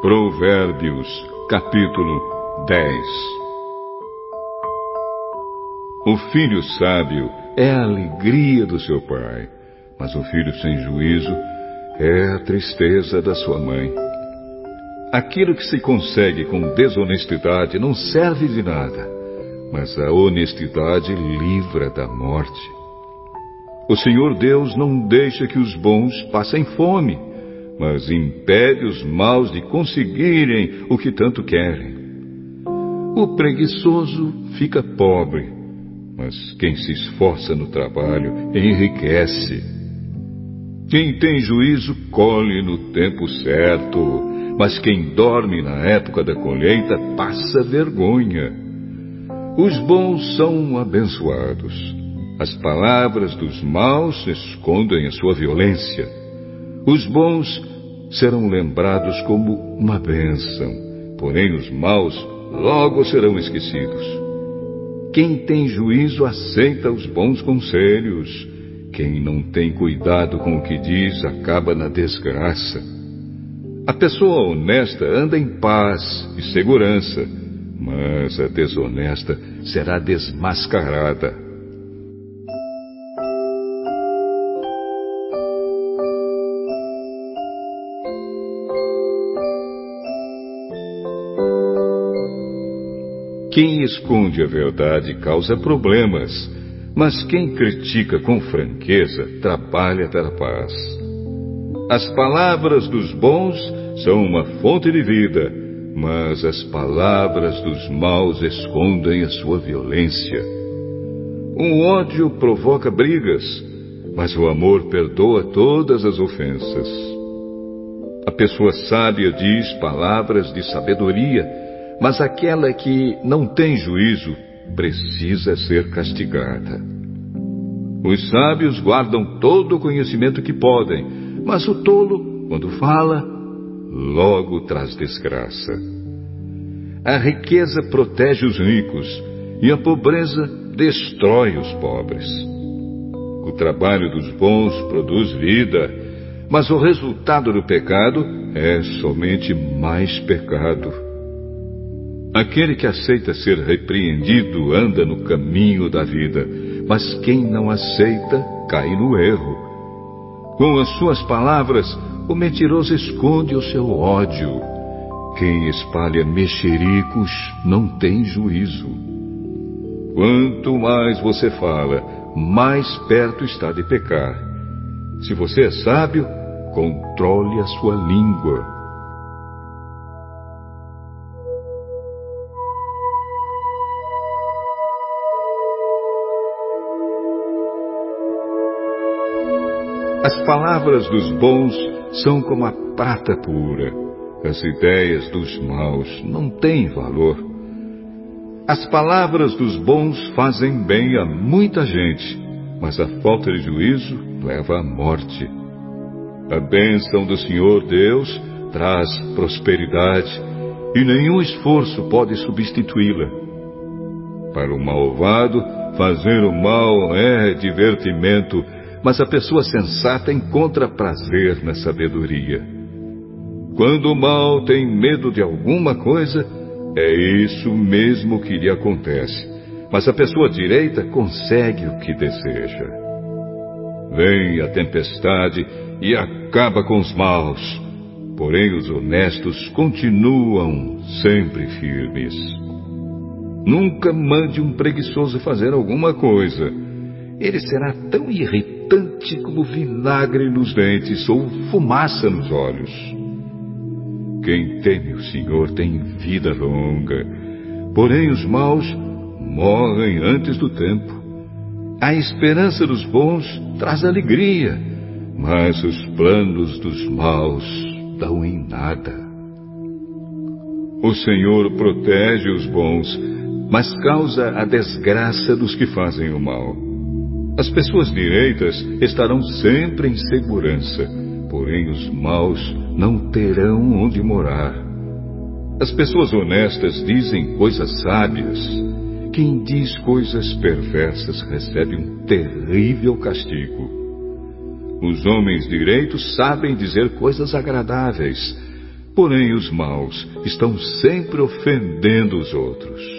Provérbios, capítulo 10 O filho sábio é a alegria do seu pai, mas o filho sem juízo é a tristeza da sua mãe. Aquilo que se consegue com desonestidade não serve de nada, mas a honestidade livra da morte. O Senhor Deus não deixa que os bons passem fome, mas impede os maus de conseguirem o que tanto querem. O preguiçoso fica pobre, mas quem se esforça no trabalho enriquece. Quem tem juízo colhe no tempo certo, mas quem dorme na época da colheita passa vergonha. Os bons são abençoados. As palavras dos maus escondem a sua violência. Os bons serão lembrados como uma bênção, porém os maus logo serão esquecidos. Quem tem juízo aceita os bons conselhos. Quem não tem cuidado com o que diz acaba na desgraça. A pessoa honesta anda em paz e segurança, mas a desonesta será desmascarada. Quem esconde a verdade causa problemas, mas quem critica com franqueza trabalha para a paz. As palavras dos bons são uma fonte de vida, mas as palavras dos maus escondem a sua violência. O ódio provoca brigas, mas o amor perdoa todas as ofensas. A pessoa sábia diz palavras de sabedoria, mas aquela que não tem juízo precisa ser castigada. Os sábios guardam todo o conhecimento que podem, mas o tolo, quando fala, logo traz desgraça. A riqueza protege os ricos e a pobreza destrói os pobres. O trabalho dos bons produz vida, mas o resultado do pecado é somente mais pecado. Aquele que aceita ser repreendido anda no caminho da vida, mas quem não aceita cai no erro. Com as suas palavras, o mentiroso esconde o seu ódio. Quem espalha mexericos não tem juízo. Quanto mais você fala, mais perto está de pecar. Se você é sábio, controle a sua língua As palavras dos bons são como a prata pura. As ideias dos maus não têm valor. As palavras dos bons fazem bem a muita gente, mas a falta de juízo leva à morte. A bênção do Senhor Deus traz prosperidade e nenhum esforço pode substituí-la. Para o malvado, fazer o mal é divertimento mas a pessoa sensata encontra prazer na sabedoria. Quando o mal tem medo de alguma coisa, é isso mesmo que lhe acontece. Mas a pessoa direita consegue o que deseja. Vem a tempestade e acaba com os maus, porém os honestos continuam sempre firmes. Nunca mande um preguiçoso fazer alguma coisa. Ele será tão irritante como vinagre nos dentes ou fumaça nos olhos. Quem teme o Senhor tem vida longa, porém os maus morrem antes do tempo. A esperança dos bons traz alegria, mas os planos dos maus dão em nada. O Senhor protege os bons, mas causa a desgraça dos que fazem o mal. As pessoas direitas estarão sempre em segurança, porém os maus não terão onde morar. As pessoas honestas dizem coisas sábias. Quem diz coisas perversas recebe um terrível castigo. Os homens direitos sabem dizer coisas agradáveis, Porém, os maus estão sempre ofendendo os outros.